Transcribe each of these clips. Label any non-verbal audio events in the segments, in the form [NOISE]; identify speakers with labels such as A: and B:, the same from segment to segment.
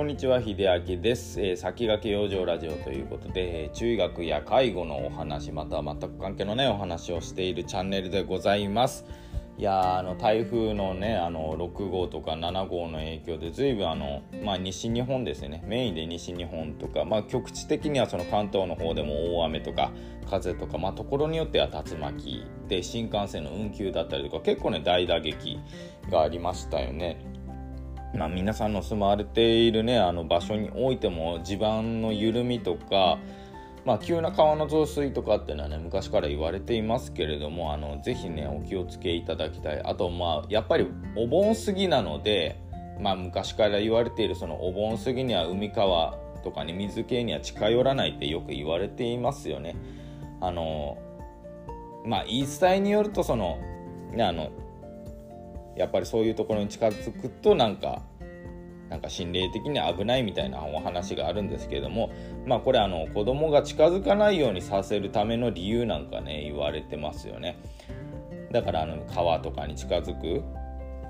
A: こんにちは秀明です、えー、先駆け養生ラジオということで、えー、中学や介護のお話または全く関係のないお話をしているチャンネルでございます。いやあの台風のねあの6号とか7号の影響で随分あの、まあ、西日本ですね。メインで西日本とか、まあ、局地的にはその関東の方でも大雨とか風とか、まあ、ところによっては竜巻で新幹線の運休だったりとか結構ね大打撃がありましたよね。まあ、皆さんの住まわれているねあの場所においても地盤の緩みとか、まあ、急な川の増水とかっていうのはね昔から言われていますけれどもあのぜひねお気をつけいただきたいあとまあやっぱりお盆過ぎなので、まあ、昔から言われているそのお盆過ぎには海川とかね水系には近寄らないってよく言われていますよね。あのまあ言い伝えによるとそのあのやっぱりそういうところに近づくとなんかなんか心霊的に危ないみたいなお話があるんですけれどもまあこれあの子供が近づかないようにさせるための理由なんかね言われてますよね。だからあの川とかに近づく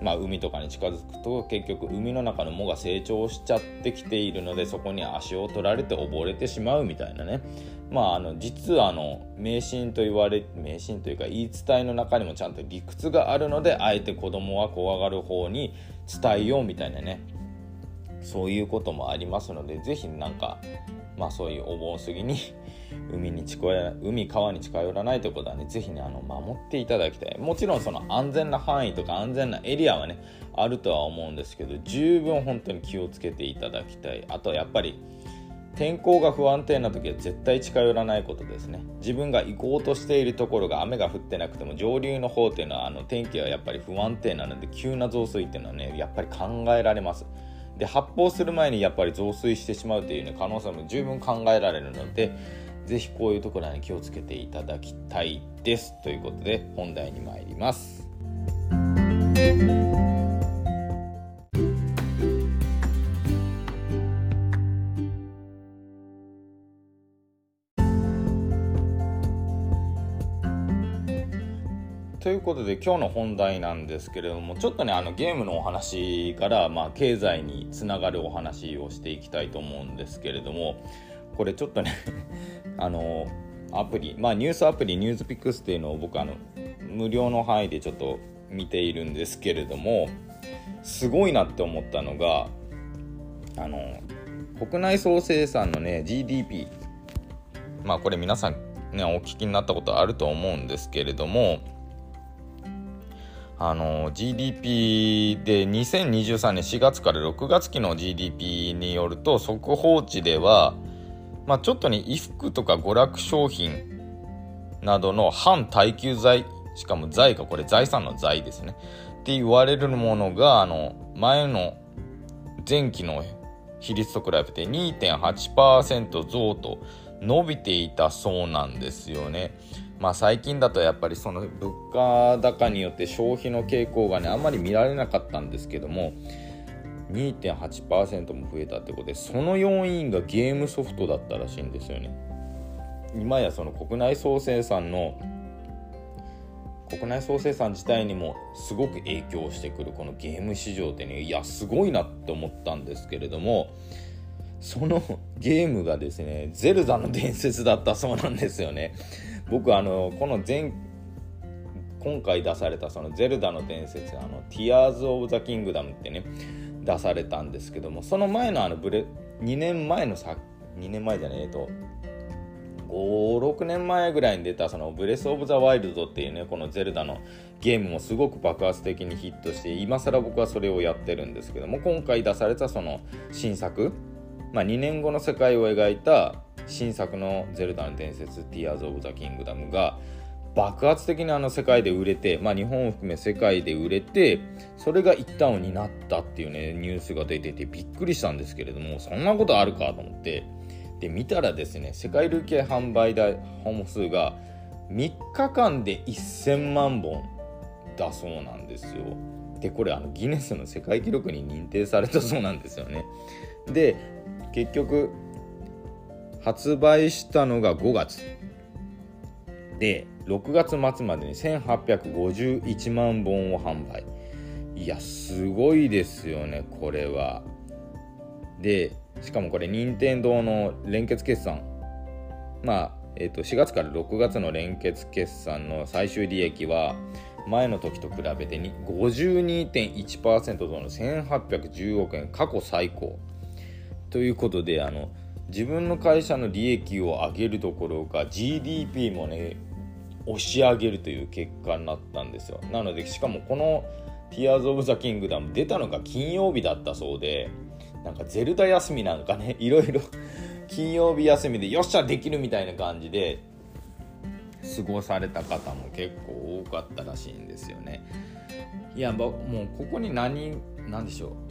A: まあ、海とかに近づくと結局海の中の藻が成長しちゃってきているのでそこに足を取られて溺れてしまうみたいなね。まああの実はあの迷信と言われ迷信というか言い伝えの中にもちゃんと理屈があるのであえて子供は怖がる方に伝えようみたいなね。そういうこともありますので是非なんかまあそういうお盆過ぎに [LAUGHS] 海に近寄ら海川に近寄らないということはね是非ねあの守っていただきたい。もちろんその安全な範囲とか安全なエリアはねあるとは思うんですけど十分本当に気をつけていただきたい。あとやっぱり天候が不安定な時は絶対近寄らないことですね。自分が行こうとしているところが雨が降ってなくても上流の方っていうのはあの天気はやっぱり不安定なので急な増水っていうのはねやっぱり考えられます。で発泡する前にやっぱり増水してしまうという、ね、可能性も十分考えられるので是非こういうところに気をつけていただきたいですということで本題に参ります。ことで今日の本題なんですけれどもちょっとねあのゲームのお話から、まあ、経済につながるお話をしていきたいと思うんですけれどもこれちょっとね [LAUGHS] あのアプリまあニュースアプリニュースピックスっていうのを僕あの無料の範囲でちょっと見ているんですけれどもすごいなって思ったのがあの国内総生産のね GDP まあこれ皆さんねお聞きになったことあると思うんですけれどもあの GDP で2023年4月から6月期の GDP によると速報値では、まあ、ちょっとに衣服とか娯楽商品などの反耐久財しかも財がこれ財産の財ですねって言われるものがあの前の前期の比率と比べて2.8%増と伸びていたそうなんですよね。まあ最近だとやっぱりその物価高によって消費の傾向がねあんまり見られなかったんですけども2.8%も増えたってことでその要因がゲームソフトだったらしいんですよね。今やその国内総生産の国内総生産自体にもすごく影響してくるこのゲーム市場ってねいやすごいなって思ったんですけれどもそのゲームがですねゼルダの伝説だったそうなんですよね。僕あのこの前今回出されたその「ゼルダの伝説」あの「ティアーズ・オブ・ザ・キングダム」ってね出されたんですけどもその前のあのブレ2年前のさ2年前じゃねえと56年前ぐらいに出たそのブレス・オブ・ザ・ワイルドっていうねこのゼルダのゲームもすごく爆発的にヒットして今更僕はそれをやってるんですけども今回出されたその新作まあ2年後の世界を描いた新作の「ゼルダの伝説ティアーズ・オブ・ザ・キングダム」が爆発的にあの世界で売れて、まあ、日本を含め世界で売れてそれが一旦になったっていうねニュースが出ててびっくりしたんですけれどもそんなことあるかと思ってで見たらですね世界累計販売台本数が3日間で1000万本だそうなんですよ。でこれあのギネスの世界記録に認定されたそうなんですよね。で結局発売したのが5月。で6月末までに1851万本を販売。いやすごいですよねこれは。でしかもこれ任天堂の連結決算。まあえー、と4月から6月の連結決算の最終利益は前の時と比べて52.1%との1810億円過去最高。ということであの自分の会社の利益を上げるどころか GDP もね押し上げるという結果になったんですよ。なのでしかもこの「Tears of the Kingdom」出たのが金曜日だったそうでなんかゼルダ休みなんかね [LAUGHS] いろいろ金曜日休みでよっしゃできるみたいな感じで過ごされた方も結構多かったらしいんですよね。いやもうここに何何でしょう。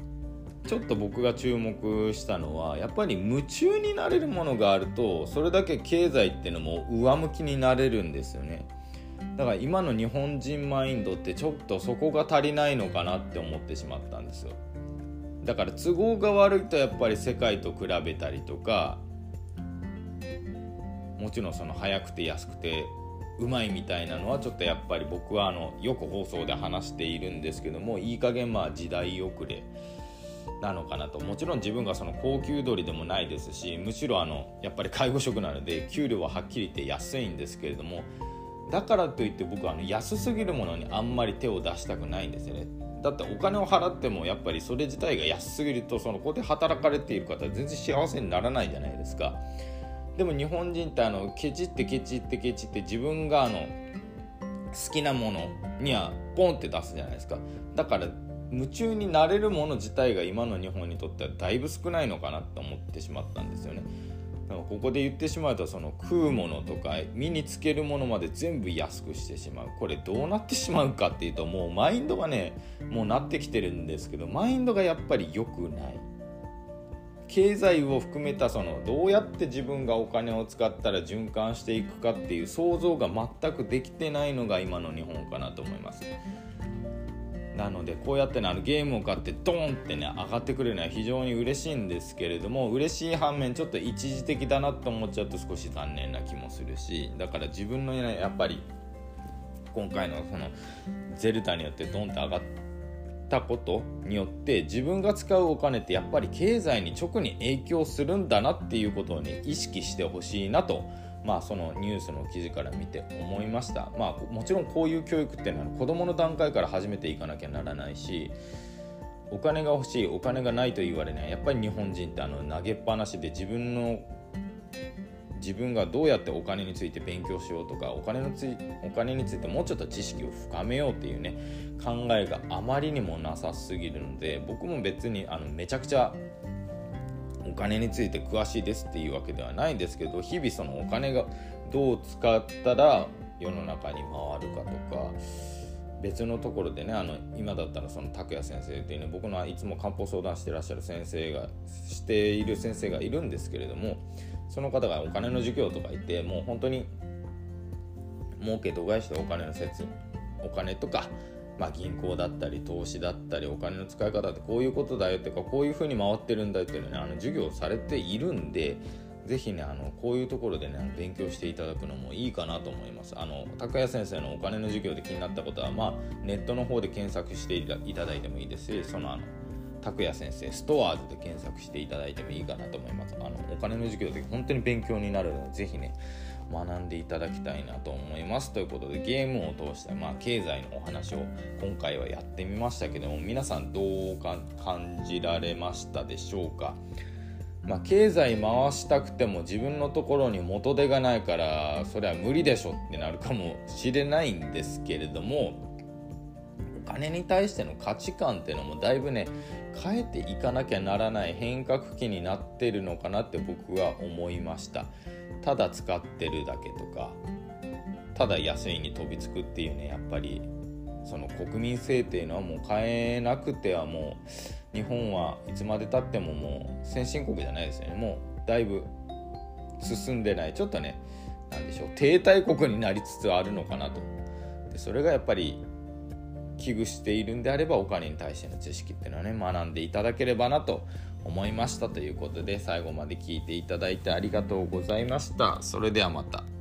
A: ちょっと僕が注目したのはやっぱり夢中になれるものがあるとそれだけ経済っていうのも上向きになれるんですよね。だから今の日本人マインドってちょっとそこが足りないのかなって思ってしまったんですよ。だから都合が悪いとやっぱり世界と比べたりとかもちろんその早くて安くてうまいみたいなのはちょっとやっぱり僕はあのよく放送で話しているんですけどもいい加減まあ時代遅れ。なのかなと。もちろん自分がその高級鳥でもないですしむしろあのやっぱり介護職なので給料ははっきり言って安いんですけれどもだからといって僕はあの安すぎるものにあんまり手を出したくないんですよね。だってお金を払ってもやっぱりそれ自体が安すぎるとそのここで働かれている方全然幸せにならないじゃないですか。でも日本人ってあのケチってケチってケチって自分があの好きなものにはポンって出すじゃないですか。だから夢中になれるもの自体が今の日本にとってはだいぶ少ないのかなと思ってしまったんですよね。だからここで言ってしまうとその食うものとか身につけるものまで全部安くしてしまう。これどうなってしまうかっていうともうマインドがねもうなってきてるんですけどマインドがやっぱり良くない。経済を含めたそのどうやって自分がお金を使ったら循環していくかっていう想像が全くできてないのが今の日本かなと思います。なのでこうやってねあのゲームを買ってドーンってね上がってくれるのは非常に嬉しいんですけれども嬉しい反面ちょっと一時的だなと思っちゃうと少し残念な気もするしだから自分のねやっぱり今回のそのゼルタによってドンって上がったことによって自分が使うお金ってやっぱり経済に直に影響するんだなっていうことをね意識してほしいなとままあそのニュースの記事から見て思いました。まあもちろんこういう教育っていうのは子供の段階から始めていかなきゃならないしお金が欲しいお金がないと言われない。やっぱり日本人ってあの投げっぱなしで自分の自分がどうやってお金について勉強しようとかお金のついお金についてもうちょっと知識を深めようっていうね考えがあまりにもなさすぎるので僕も別にあのめちゃくちゃお金について詳しいですっていうわけではないんですけど日々そのお金がどう使ったら世の中に回るかとか別のところでねあの今だったらその拓也先生っていうね僕のいつも漢方相談してらっしゃる先生がしている先生がいるんですけれどもその方がお金の授業とか言ってもう本当に儲け度外視でお金の説お金とか、まあ、銀行だったり投資だったりお金の使い方ってこういうことだよってかこういうふうに回ってるんだよっていうのねあの授業されているんでぜひねあのこういうところでね勉強していただくのもいいかなと思います。あの高谷先生のお金の授業で気になったことはまあネットの方で検索していただいてもいいですしそのあの拓也先生ストアーズで検索していただいてもいいかなと思いますあのお金の授業で本当に勉強になるのでぜひね学んでいただきたいなと思います。ということでゲームを通して、まあ、経済のお話を今回はやってみましたけども皆さんどうか感じられましたでしょうか？まあ、経済回したくても自分のところに元手がないからそれは無理でしょってなるかもしれないんですけれども金に対しての価値観っていうのもだいぶね変えていかなきゃならない変革期になってるのかなって僕は思いました。ただ使ってるだけとかただ安いに飛びつくっていうねやっぱりその国民性っていうのはもう変えなくてはもう日本はいつまでたってももう先進国じゃないですよね。もうだいぶ進んでない。ちょっとね何でしょう停滞国になりつつあるのかなと。でそれがやっぱり危惧しているんであればお金に対しての知識っていうのはね学んでいただければなと思いましたということで最後まで聞いていただいてありがとうございましたそれではまた。